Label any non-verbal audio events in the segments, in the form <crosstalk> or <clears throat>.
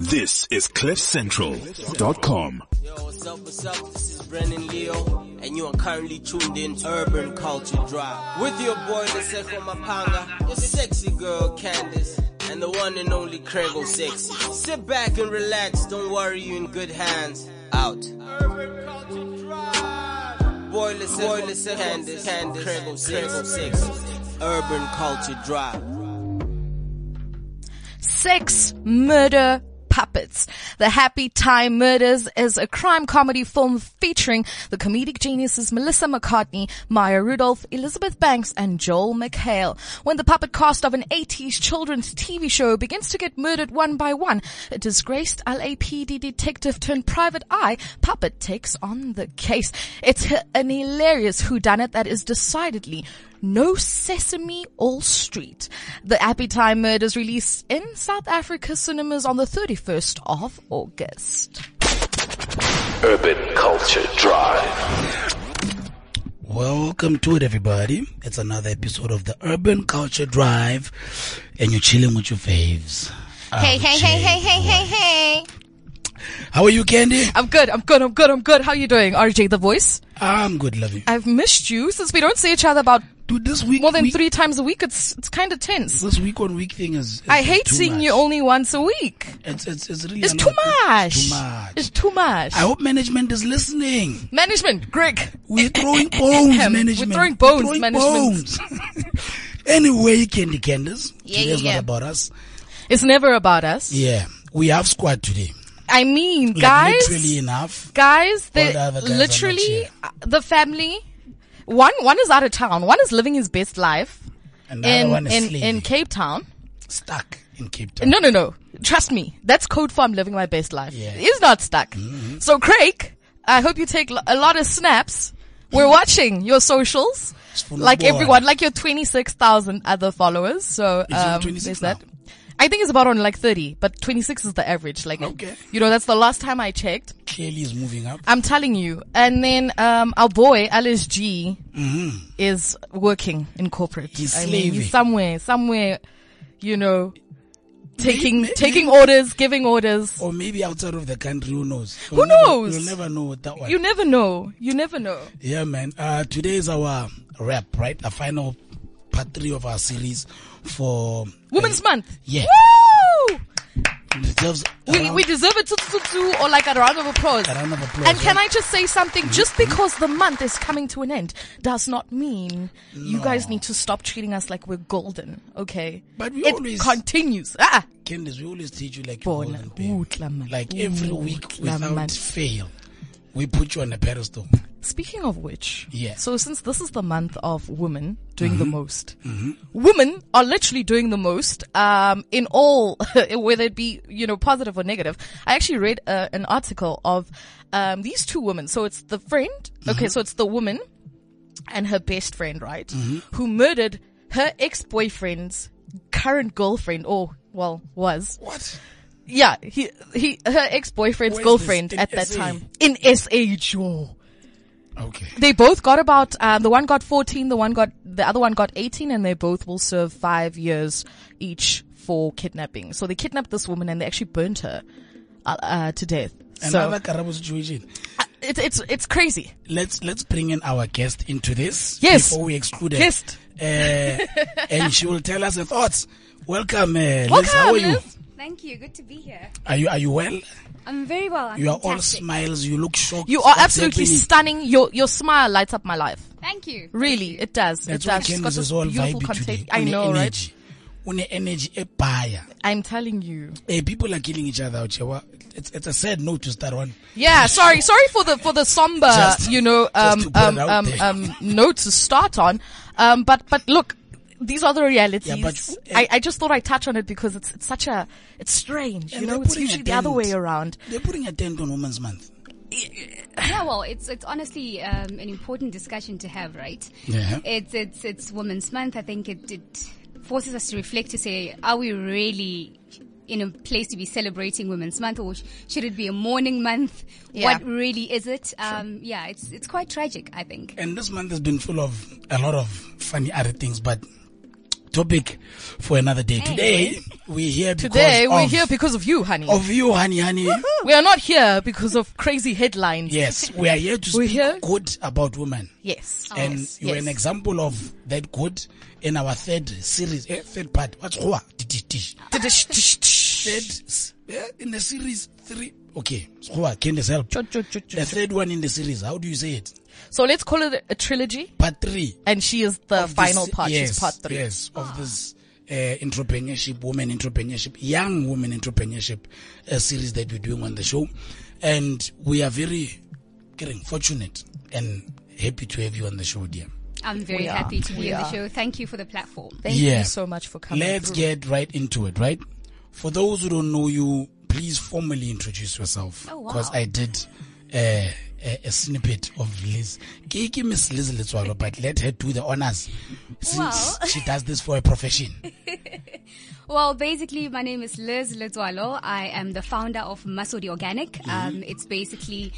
This is CliffCentral.com. Yo, what's up, what's up? This is Brennan Leo, and you are currently tuned in to Urban Culture Drive. With your boy, Leseko Mapanga, your sexy girl, Candace, and the one and only Craigo Sexy. Sit back and relax, don't worry, you in good hands. Out. Urban Culture Drive. Boy, Leseko, boy, Leseko Candace, Candace, Craigo Sexy. Urban Culture Drive. Sex, Murder, Puppets. The Happy Time Murders is a crime comedy film featuring the comedic geniuses Melissa McCarthy, Maya Rudolph, Elizabeth Banks, and Joel McHale. When the puppet cast of an 80s children's TV show begins to get murdered one by one, a disgraced LAPD detective turned private eye puppet takes on the case. It's an hilarious whodunit that is decidedly no Sesame All Street. The Happy Time Murders released in South Africa cinemas on the 31st of August. Urban Culture Drive. Welcome to it, everybody. It's another episode of the Urban Culture Drive, and you're chilling with your faves. Hey, hey, hey, hey, hey, hey, hey. How are you, Candy? I'm good, I'm good, I'm good, I'm good. How are you doing, RJ the voice? I'm good, love you. I've missed you since we don't see each other about Dude, this week, more than week, three times a week. It's, it's kind of tense. This week on week thing is. is I hate seeing much. you only once a week. It's it's it's really. It's too much. It's too much. It's too much. I hope management is listening. Management, Greg. We're throwing <laughs> bones, management. We're throwing bones, throwing management. bones. <laughs> anyway, Candy Candace. Yeah, Today's yeah, yeah. not about us. It's never about us. Yeah, we have squad today. I mean, Like, guys, literally enough. guys, they the guys literally uh, the family. One one is out of town. One is living his best life And in one is in, in Cape Town. stuck in Cape Town. No, no, no. Trust me. That's code for I'm living my best life. Yeah. Mm-hmm. He's not stuck. So Craig, I hope you take lo- a lot of snaps. We're watching your socials, like everyone, like your 26,000 other followers. So, um, 26 there's that. I think it's about on like 30, but 26 is the average. Like, Okay. you know, that's the last time I checked. Clearly is moving up. I'm telling you. And then, um, our boy, Alice G, is working in corporate. Mm-hmm. He's I mean, he's somewhere, somewhere, you know, taking, Maybe- taking orders, giving orders. Or maybe outside of the country, who knows? Who We'll never- knows? You'll never know that one. You never know. You never know. yeah, man. Uh, today is our wrap, right? The final part three of our series for Women's uh, Month. Yeah. Woo! deserves We, we deserve to, to, or like a round of applause. A round of applause, And can right? I just say something? Just because the month is coming to an end does not mean you guys need to stop treating us like we're golden, okay? But we it always- continues. Ah! Candice, we always teach you like golden, babe. Like every week without fail, we put you on a pedestal. Speaking of which, Yeah. So since this is the month of women doing the most, women are literally doing the most um, in all, <laughs> whether it be you know positive or negative. I actually read uh, an article of um, these two women. So it's the friend. Okay, so it's the woman and her best friend, right? Who murdered her ex-boyfriend's current girlfriend, or well, was What? yeah, he he her ex-boyfriend's girlfriend this? In at that time in SA, Joe. Okay. They both got about, um, the one got 14, the one got, the other one got 18, and they both will serve five years each for kidnapping. So they kidnapped this woman and they actually burnt her, uh, uh to death. Another so, uh, it's, it's, it's crazy. Let's let's bring in our guest into this. Yes. Before we exclude her. Guest. Uh, and she will tell us her thoughts. Welcome, uh, Liz. Welcome, How are you? Liz. Thank you. Good to be here. Are you are you well? I'm very well. I'm You are all smiles. You look shocked. You are What's absolutely happening? stunning. Your, your smile lights up my life. Thank you. Really, it does. That's it why does. She's got this is all beautiful vibey today. I Une know, right? energy. Une energy a buyer. I'm telling you. Hey, people are killing each other out here. Well, It's it's a sad note to start on. Yeah, sorry, sorry for the for the somber, Just- you know, um to put it um out um, um note to start on. Um, but but look, these are the realities. Yeah, but- I, I just thought I'd touch on it because it's it's such a it's strange, you know. It's putting a usually the other way around. They're putting a dent on Women's Month. Yeah, well, it's it's honestly um, an important discussion to have, right? Yeah. It's it's it's Women's Month. I think it, it forces us to reflect to say, are we really in a place to be celebrating Women's Month, or sh- should it be a mourning month? Yeah. What really is it? Um, yeah, it's it's quite tragic. I think. And this month has been full of a lot of funny other things, but topic for another day. Today we're here because Today we're of, here because of you, honey. of you, honey, honey. we are not here because of crazy headlines. yes, we are here to speak here? good about women. Yes. and yes, you're yes. an example of that good in our third series, eh, third part. What's Hua? Third, eh, in the series three. Okay, Hua, this help. The third one in the series. How do you say it? So let's call it a trilogy. Part three. And she is the of final this- part. Yes, She's part three. Yes, of this uh, entrepreneurship, women entrepreneurship, young women entrepreneurship uh, series that we're doing on the show, and we are very getting fortunate and happy to have you on the show, dear. I'm very We are. happy to be We on the show. Thank you for the platform. Thank Yeah. you so much for coming. Let's through. get right into it, right? For those who don't know you, please formally introduce yourself. Oh, wow. Because I did a, a snippet of Liz. Give, ke Miss Liz Letsaolo, but let her do the honors since Well. she does this for a profession. <laughs> Well, basically, my name is Liz Letsaolo. I am the founder of Masodi Organic. Mm-hmm. Um, it's basically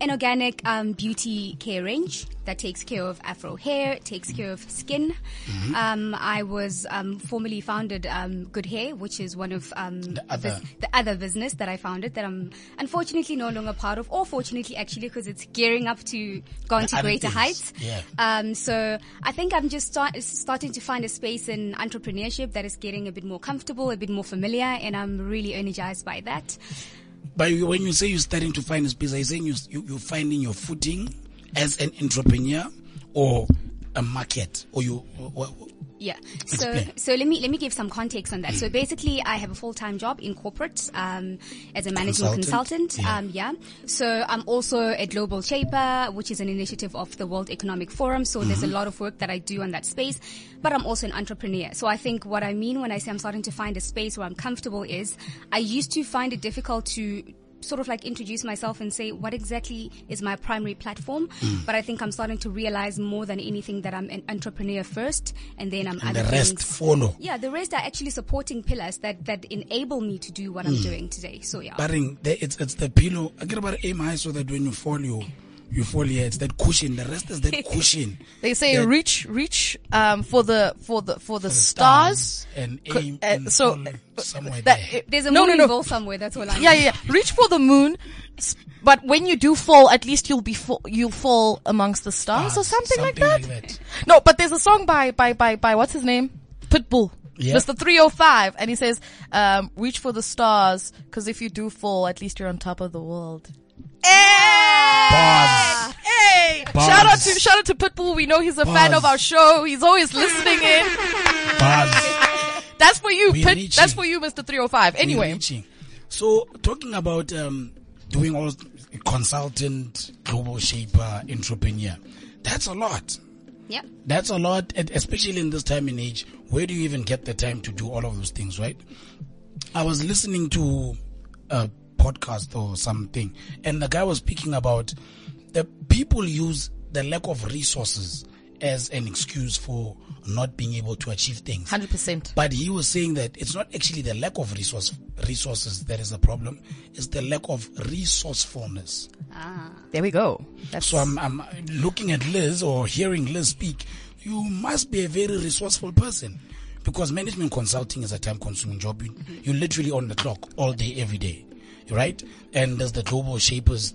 an organic um, beauty care range that takes care of afro hair, takes care of skin. Mm-hmm. Um, I was um, formerly founded um, Good Hair, which is one of um, the, other- the other business that I founded that I'm unfortunately no longer part of, or fortunately actually because it's gearing up to go on The to greater heights. yeah. Um, so I think I'm just start, starting to find a space in entrepreneurship that is getting a bit more comfortable, a bit more familiar, and I'm really energized by that. But when you say you're starting to find space, are you saying you, you, you're finding your footing as an entrepreneur or a market? Or you, Yeah. So Explain. so let me let me give some context on that. So basically, I have a full time job in corporate um, as a management Consultant? consultant. Yeah. Um, yeah. So I'm also a global shaper, which is an initiative of the World Economic Forum. So there's a lot of work that I do on that space. But I'm also an entrepreneur. So I think what I mean when I say I'm starting to find a space where I'm comfortable is I used to find it difficult to sort of like introduce myself and say what exactly is my primary platform. Mm. But I think I'm starting to realize more than anything that I'm an entrepreneur first, and then I'm and the rest things. follow. Yeah, the rest are actually supporting pillars that that enable me to do what I'm mm. doing today. So yeah. But it's, it's the pillow. I get about aim high so that when you fall, you, you fall here. It's that cushion. The rest is that <laughs> cushion. They say that- reach, reach, um, for the, for the, for the, the stars. and Co- aim uh, and so, somewhere that, there. There's a no, moon no, no. involved somewhere. That's all I know. Yeah, yeah, yeah. Reach for the moon. But when you do fall, at least you'll be fall, you'll fall amongst the stars Ah, or something, like, that. like that. No, but there's a song by by by by what's his name? Pitbull. Yeah. Mr. 305 and he says, um, reach for the stars cuz if you do fall, at least you're on top of the world. Bars. Hey! Bars. Shout out to shout out to Pitbull. We know he's a fan of our show. He's always listening in. Bars. That's for you, We Pit. reaching. That's for you, Mr. 305. Anyway. So talking about um, doing all consultant, global shaper, entrepreneur, that's a lot. Yeah. That's a lot, especially in this time and age. Where do you even get the time to do all of those things, right? I was listening to a podcast or something, and the guy was speaking about the people use the lack of resources as an excuse for not being able to achieve things. 100%. But he was saying that it's not actually the lack of resource resources that is the problem; it's the lack of resourcefulness. Ah, there we go. That's So I'm, I'm looking at Liz or hearing Liz speak. You must be a very resourceful person because management consulting is a time consuming job. You, you're literally on the clock all day, every day, right? And there's the Global Shapers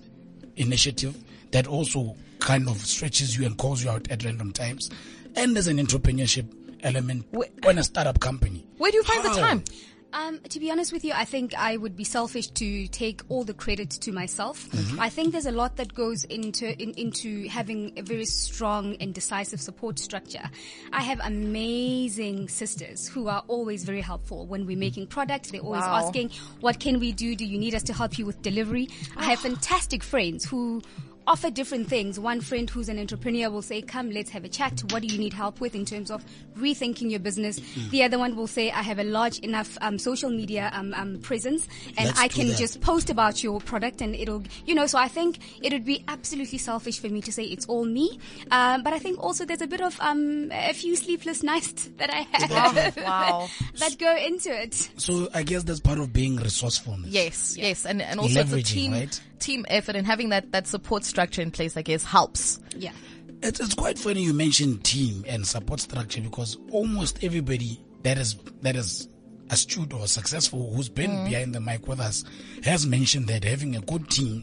initiative that also kind of stretches you and calls you out at random times. And there's an entrepreneurship element Wh- on a startup company. Where do you find the time? Um, to be honest with you, I think I would be selfish to take all the credit to myself. Mm-hmm. I think there's a lot that goes into in, into having a very strong and decisive support structure. I have amazing sisters who are always very helpful when we're making products. They're always Wow. asking, "What can we do? Do you need us to help you with delivery?" I have fantastic friends who offer different things. One friend who's an entrepreneur will say, come, let's have a chat. What do you need help with in terms of rethinking your business? Mm. The other one will say, I have a large enough um, social media um, um, presence and Let's I can that. just post about your product and it'll, you know, so I think it would be absolutely selfish for me to say it's all me. Um, but I think also there's a bit of um, a few sleepless <laughs> nights that I have wow. <laughs> that go into it. So I guess that's part of being resourceful. Yes, yes, and and also it's a team right? Team effort and having that that support structure in place, I guess, helps. Yeah. It's, it's quite funny you mentioned team and support structure because almost everybody that is that is astute or successful, who's been mm. behind the mic with us, has mentioned that having a good team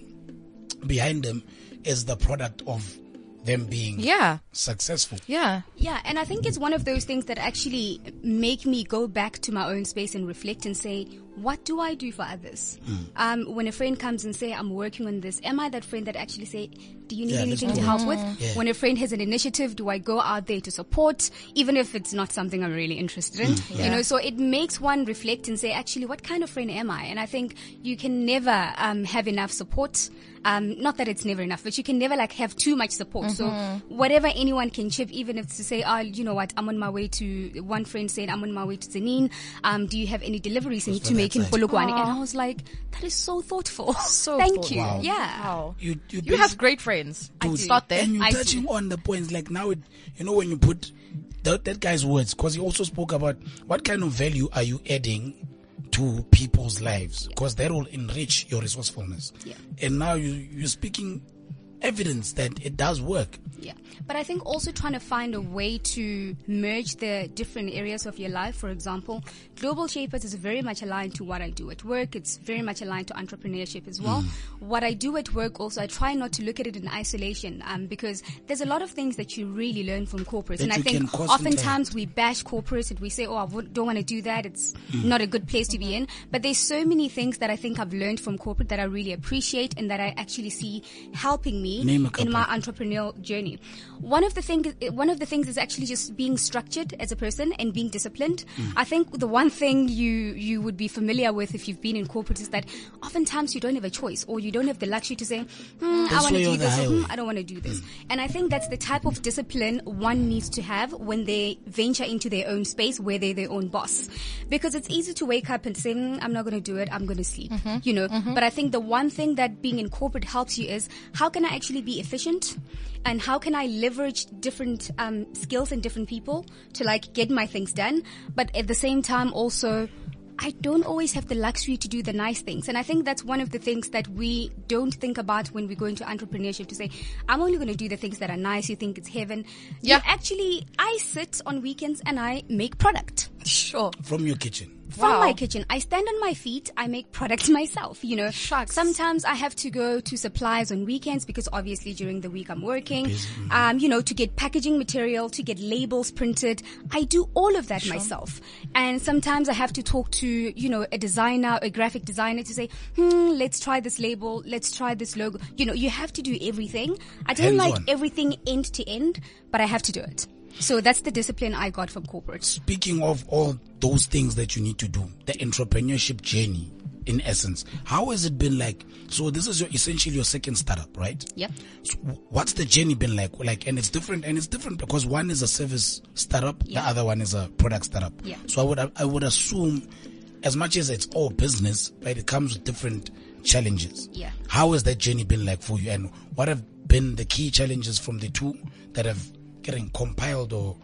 behind them is the product of them being Yeah. successful. Yeah. Yeah, and I think it's one of those things that actually make me go back to my own space and reflect and say, what do I do for others? Um, when a friend comes and say, I'm working on this, am I that friend that actually say, do you need Yeah, anything to help with? Yeah. When a friend has an initiative, do I go out there to support, even if it's not something I'm really interested in? You know, so it makes one reflect and say, actually, what kind of friend am I? And I think you can never um, have enough support. Um, not that it's never enough, but you can never like have too much support. So whatever anyone can chip, even if to say, oh, you know what, I'm on my way to, one friend said, I'm on my way to Zanin. Um, do you have any deliveries need to for make in. Polokwane? And I was like, that is so thoughtful. <laughs> So <laughs> Thank thoughtful. you. Wow. Yeah. Wow. You you, You have great friends. do. Start there. And you're I touching on the points like now, it, you know, when you put that, that guy's words, because he also spoke about what kind of value are you adding to people's lives, because that will enrich your resourcefulness. Yeah. And now you you're speaking evidence that it does work. Yeah. But I think also trying to find a way to merge the different areas of your life. For example, Global Shapers is very much aligned to what I do at work. It's very much aligned to entrepreneurship as well. What I do at work also, I try not to look at it in isolation, um, because there's a lot of things that you really learn from corporates. That and I think oftentimes we bash corporates and we say, oh, I don't want to do that. It's not a good place to be in. But there's so many things that I think I've learned from corporate that I really appreciate and that I actually see helping me In my entrepreneurial journey. One of the thing, one of the things is actually just being structured as a person and being disciplined. Mm. I think the one thing you you would be familiar with if you've been in corporate is that oftentimes you don't have a choice or you don't have the luxury to say, hmm, I want to do this, or, hmm, I don't want to do this. And I think that's the type of discipline one needs to have when they venture into their own space where they're their own boss. Because it's easy to wake up and say, "Hmm, I'm not going to do it. I'm going to sleep. You know, but I think the one thing that being in corporate helps you is how can I actually be efficient? And how can I leverage different um, skills and different people to like get my things done? But at the same time also I don't always have the luxury to do the nice things. And I think that's one of the things that we don't think about when we go into entrepreneurship to say, I'm only going to do the things that are nice. You think it's heaven. Yeah. You actually, I sit on weekends and I make product Sure. From your kitchen. from Wow. my kitchen. I stand on my feet. I make products <laughs> myself. You know, Shucks. sometimes I have to go to suppliers on weekends because obviously during the week I'm working. Busy. Um, you know, to get packaging material, to get labels printed. I do all of that myself. And sometimes I have to talk to, you know, a designer, a graphic designer to say, hmm, let's try this label. Let's try this logo. You know, you have to do everything. I don't like Hands-on. everything end to end, but I have to do it. So that's the discipline I got from corporate. Speaking of all those things that you need to do, the entrepreneurship journey, in essence, how has it been like? So this is your essentially your second startup, right? Yep. So what's the journey been like? Like, and it's different, and it's different because one is a service startup, Yeah. the other one is a product startup. Yeah. So I would, I would assume, as much as it's all business, but it comes with different challenges. Yeah. How has that journey been like for you, and what have been the key challenges from the two that have getting compiled or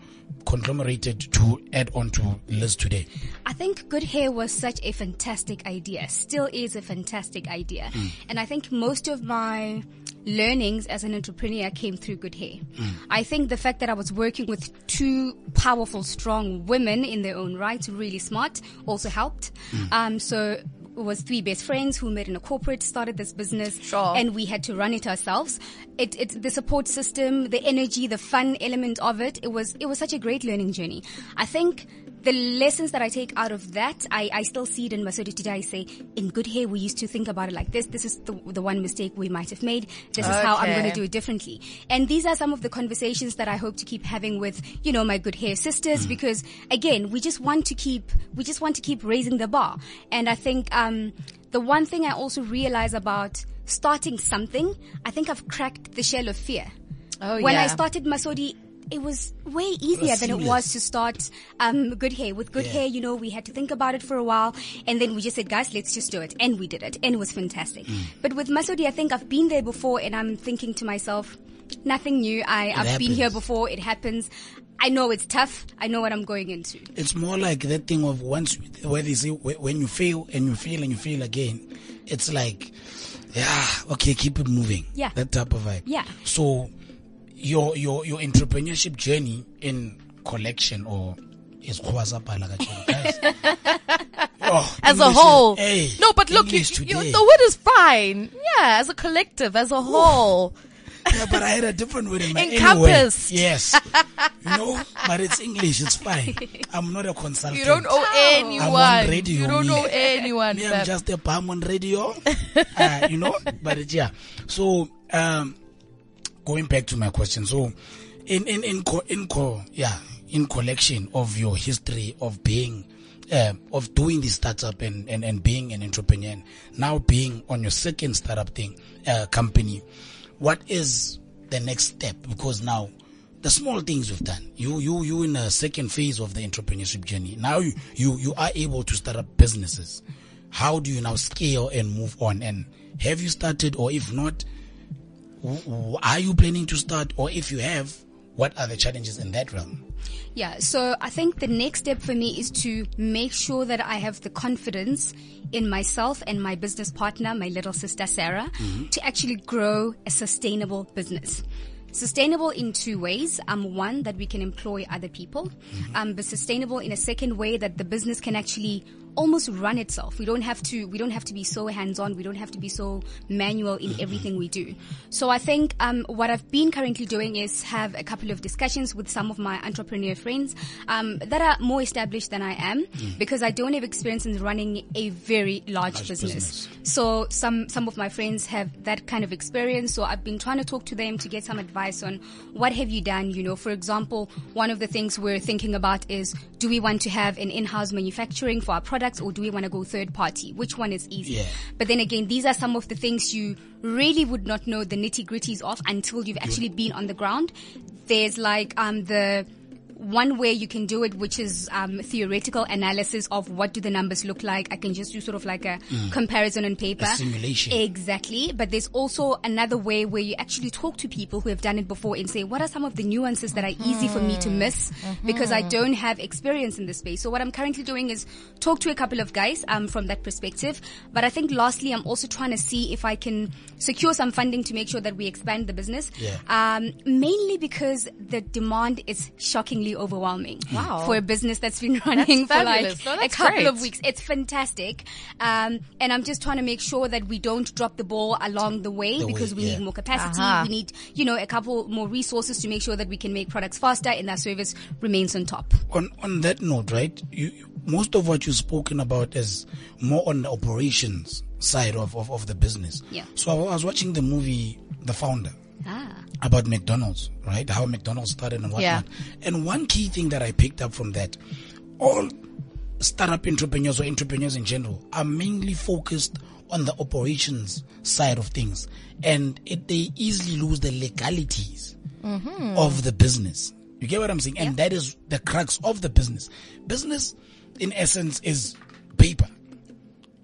conglomerated to add on to Liz today? I think Good Hair was such a fantastic idea, still is a fantastic idea. Mm. And I think most of my learnings as an entrepreneur came through Good Hair. Mm. I think the fact that I was working with two powerful, strong women in their own right, really smart, also helped. Mm. Um, so was three best friends who met in a corporate, started this business, Sure. and we had to run it ourselves. It, it, the support system, the energy, the fun element of it, it was, it was such a great learning journey. I think the lessons that I take out of that, I, I still see it in Masodi today. I say, in good hair, we used to think about it like this. This is the, the one mistake we might have made. This is how I'm going to do it differently. And these are some of the conversations that I hope to keep having with, you know, my good hair sisters because again, we just want to keep, we just want to keep raising the bar. And I think, um, the one thing I also realize about starting something, I think I've cracked the shell of fear. Oh, when I started Masodi, it was way easier than it was to start um, Good Hair. With Good Yeah. Hair, you know, we had to think about it for a while, and then we just said, guys, let's just do it, and we did it, and it was fantastic. Mm. But with Masodi, I think I've been there before, and I'm thinking to myself, nothing new. I, I've been here before. It happens. I know it's tough. I know what I'm going into. It's more like that thing of once where they say when you fail and you fail and you fail again, it's like, yeah, okay, keep it moving. Yeah. that type of vibe. Yeah. So your your your entrepreneurship journey in collection or is guys. <laughs> Oh, as a English is- whole. hey, no, but look, you, you, the word is fine. Yeah, as a collective, as a whole. Yeah, but I had a different word in my Encompassed. Anyway, yes. <laughs> you know, but it's English. It's fine. I'm not a consultant. You don't owe anyone. I'm on radio, you don't me. owe anyone. Me, I'm just a palm on radio. <laughs> uh, you know, but yeah. So, um, going back to my question. So, in, in, in, co- in, co- yeah, in collection of your history of being, um, of doing this startup and, and, and being an entrepreneur, now being on your second startup thing, uh, company, what is the next step? Because now, the small things you've done, you, you, you in a second phase of the entrepreneurship journey. Now you, you, you are able to start up businesses. How do you now scale and move on? And have you started, or if not, are you planning to start? Or if you have, what are the challenges in that realm? Yeah, so I think the next step for me is to make sure that I have the confidence in myself and my business partner, my little sister Sarah, to actually grow a sustainable business. Sustainable in two ways. Um, one, that we can employ other people. Um, but sustainable in a second way that the business can actually almost run itself. We don't have to, we don't have to be so hands-on. We don't have to be so manual in everything we do. So I think, um, what I've been currently doing is have a couple of discussions with some of my entrepreneur friends, um, that are more established than I am because I don't have experience in running a very large, Large business. business. So some, some of my friends have that kind of experience. So I've been trying to talk to them to get some advice on what have you done? You know, for example, one of the things we're thinking about is do we want to have an in-house manufacturing for our products or do we want to go third party? Which one is easier? Yeah. But then again, these are some of the things you really would not know the nitty gritties of until you've actually been on the ground. There's like, um, the, one way you can do it, which is um, theoretical analysis of what do the numbers look like. I can just do sort of like a comparison on paper. Mm. A simulation. Exactly. But there's also another way where you actually talk to people who have done it before and say, what are some of the nuances that are easy for me to miss because I don't have experience in this space. So what I'm currently doing is talk to a couple of guys um, from that perspective. But I think lastly, I'm also trying to see if I can secure some funding to make sure that we expand the business. Yeah. Um, mainly because the demand is shockingly overwhelming. Wow. For a business that's been <laughs> running for like fabulous. No, a couple great. of weeks. It's fantastic. Um, and I'm just trying to make sure that we don't drop the ball along the way The way, because we yeah. need more capacity. Uh-huh. We need, you know, a couple more resources to make sure that we can make products faster and that service remains on top. on on that note, right? You, you- most of what you've spoken about is more on the operations side of, of, of the business. Yeah. So I was watching the movie The Founder Ah. about McDonald's, right? How McDonald's started and whatnot. Yeah. And one key thing that I picked up from that, all startup entrepreneurs or entrepreneurs in general are mainly focused on the operations side of things, and it, they easily lose the legalities of the business. You get what I'm saying? And that is the crux of the business. Business, in essence, is paper.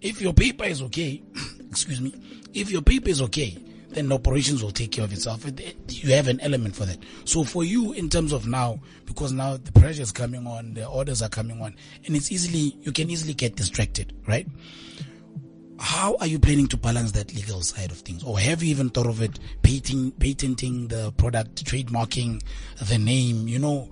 If your paper is okay, <clears throat> excuse me, if your paper is okay, then operations will take care of itself. It- it- You have an element for that. So for you, in terms of now, because now the pressure is coming on, the orders are coming on, and it's easily, you can easily get distracted, right? How are you planning to balance that legal side of things? Or have you even thought of it, patenting, patenting the product, trademarking the name, you know?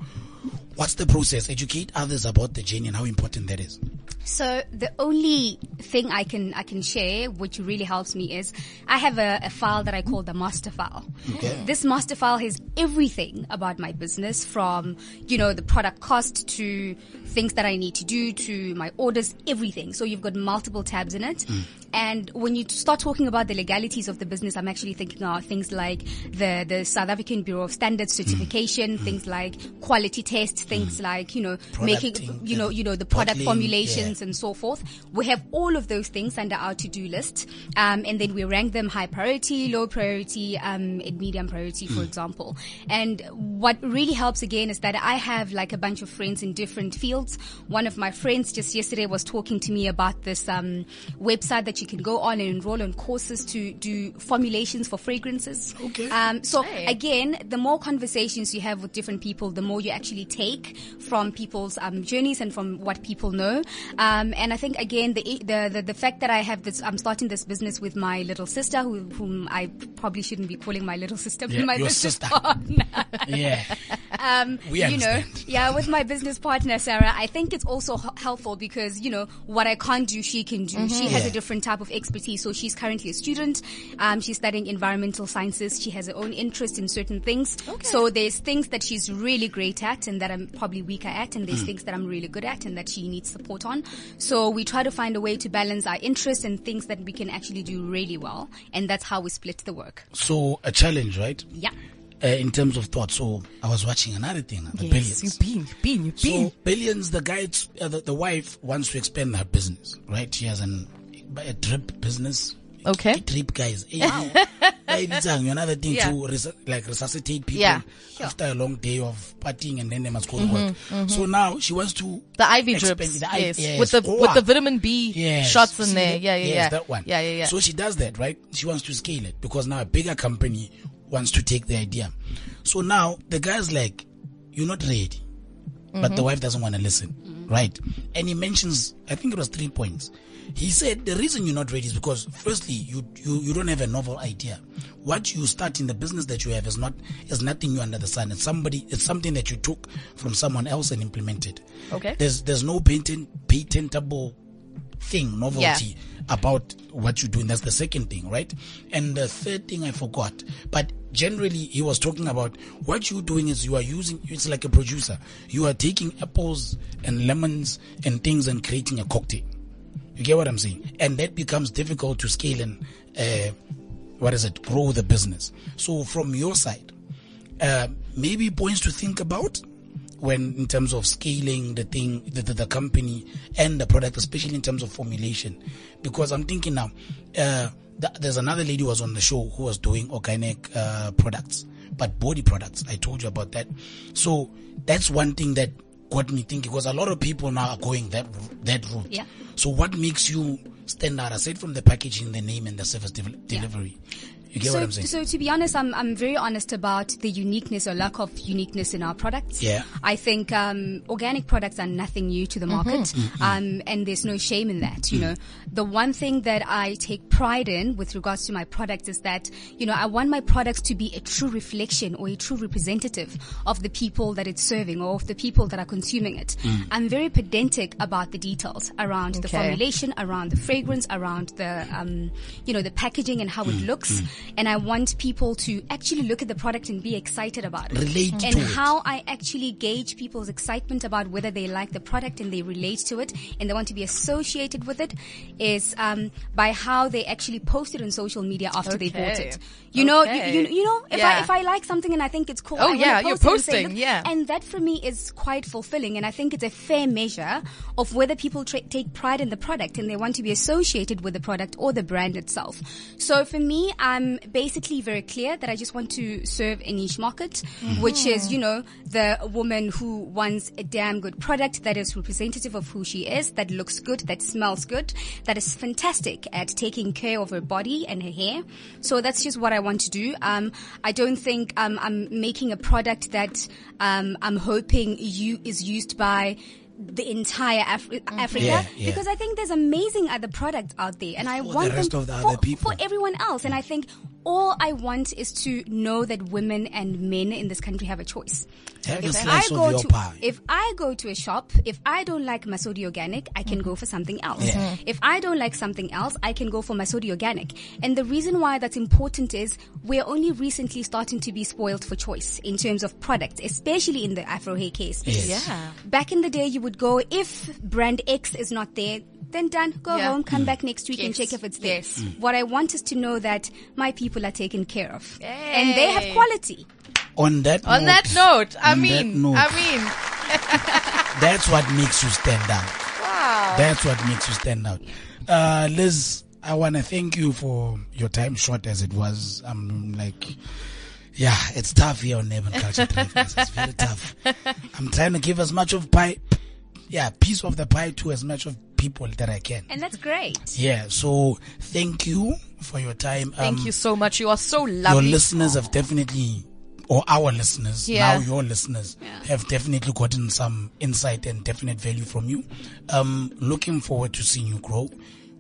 What's the process? Educate others about the journey and how important that is. So the only thing I can I can share, which really helps me, is I have a, a file that I call the master file. Okay. This master file has everything about my business, from you know the product cost to things that I need to do to my orders, everything. So you've got multiple tabs in it. And when you start talking about the legalities of the business, I'm actually thinking about things like the the South African Bureau of Standards certification, things like quality tests, things like you know making you know you know the product bottling, formulations and so forth. We have all of those things under our to-do list, um, and then we rank them high priority, low priority, um, and medium priority, for example. And what really helps again is that I have like a bunch of friends in different fields. One of my friends just yesterday was talking to me about this um, website that you can go on and enroll on courses to do formulations for fragrances. Okay. Um, so Hey. again, the more conversations you have with different people, the more you actually take from people's um, journeys and from what people know. Um, and I think again, the, the the the fact that I have this, I'm starting this business with my little sister, who, whom I probably shouldn't be calling my little sister, Yeah, my your sister. <laughs> partner. Yeah. Um, We you know, yeah, with my business partner Sarah, I think it's also h- helpful because you know what I can't do, she can do. She has Yeah. a different type of expertise. So she's currently a student. Um, she's studying environmental sciences. She has her own interest in certain things. Okay. So there's things that she's really great at and that I'm probably weaker at, and there's things that I'm really good at and that she needs support on. So we try to find a way to balance our interests and things that we can actually do really well, and that's how we split the work. So a challenge, right? Yeah. Uh, in terms of thought. So I was watching another thing, the Yes, billions. you've been, you've been, you've been. So billions, the guy, uh, the, the wife wants to expand her business, right? She has an a drip business. Okay. Drip guys. <laughs> Another thing Yeah. to res- like resuscitate people Yeah. after a long day of partying and then they must go to work. So now she wants to The IV expand drips, the I- yes, with the Oh, with the vitamin B Yes. shots in See there. that? Yeah, yeah, yes, yeah. that one. Yeah, yeah, yeah. So she does that, right? She wants to scale it because now a bigger company wants to take the idea. So now the guy's like, "You're not ready," but Mm-hmm. the wife doesn't want to listen, right? And he mentions, I think it was three points. He said the reason you're not ready is because firstly, you you you don't have a novel idea. What you start in the business that you have is not is nothing new under the sun. It's somebody. It's something that you took from someone else and implemented. Okay. There's there's no patent patentable thing, novelty about what you're doing. That's the second thing, right? And the third thing I forgot, but generally he was talking about what you're doing is you are using, it's like a producer. You are taking apples and lemons and things and creating a cocktail. You get what I'm saying? And that becomes difficult to scale and, uh, what is it? Grow the business. So from your side, uh, maybe points to think about when in terms of scaling the thing, the, the, the company and the product, especially in terms of formulation. Because I'm thinking now, uh, th- there's another lady who was on the show who was doing organic, uh, products, but body products. I told you about that. So that's one thing that got me thinking because a lot of people now are going that, that route. Yeah. So what makes you stand out aside from the packaging, the name and the service del- delivery? You get so, what I'm saying? so to be honest, I'm I'm very honest about the uniqueness or lack of uniqueness in our products. Yeah. I think um, organic products are nothing new to the market, Mm-hmm. um, and there's no shame in that. You know, the one thing that I take pride in with regards to my products is that you know I want my products to be a true reflection or a true representative of the people that it's serving or of the people that are consuming it. Mm. I'm very pedantic about the details around the formulation, around the fragrance, around the um, you know the packaging and how it Mm, looks, and I want people to actually look at the product and be excited about it. Relate and to it. how I actually gauge people's excitement about whether they like the product and they relate to it and they want to be associated with it is um, by how they actually post it on social media after they bought it. You know, you, you, you know, if I if I like something and I think it's cool, Oh, I wanna yeah, you're post it and say, yeah. and that for me is quite fulfilling, and I think it's a fair measure of whether people tra- take pride in the product and they want to be associated with the product or the brand itself. So for me, I'm basically very clear that I just want to serve a niche market, which is, you know, the woman who wants a damn good product that is representative of who she is, that looks good, that smells good, that is fantastic at taking care of her body and her hair. So that's just what I want to do. Um, I don't think um, I'm making a product that um, I'm hoping you is used by the entire Af- mm-hmm. Africa Yeah, yeah. because I think there's amazing other products out there and I For the want rest them the for, other people. for everyone else and I think all I want is to know that women and men in this country have a choice. Have a If I slice of go your to pie. if I go to a shop, if I don't like Masodi Organic, I can go for something else. Yeah. Mm-hmm. If I don't like something else, I can go for Masodi Organic. And the reason why that's important is we're only recently starting to be spoiled for choice in terms of products, especially in the Afro hair case. Yes. Yeah. Back in the day, you would go if brand X is not there. Then done. Go Yeah. home. Mm. Come back next week and check if it's there. Yes. What I want is to know that my people are taken care of, and they have quality. On that On note, that note, I mean, note, I mean, <laughs> that's what makes you stand out. wow. That's what makes you stand out. Uh, Liz, I want to thank you for your time short as it was. I'm like, yeah, it's tough here on Urban Culture Drive. It's very tough. <laughs> I'm trying to give as much of pie, yeah, piece of the pie to as much of people that I can. And that's great. Yeah, so thank you for your time. Thank Um, you so much. You are so lovely. Your lovely. listeners have definitely, or our listeners, Yeah. now your listeners, have definitely gotten some insight and definite value from you. Um, looking forward to seeing you grow.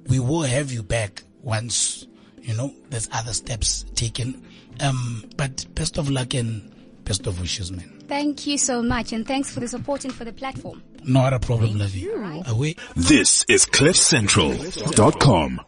We will have you back once, you know, there's other steps taken. Um, but best of luck and best of wishes, man. Thank you so much, and thanks for the support and for the platform. Not a problem, Levy. Away. This is CliffCentral.com.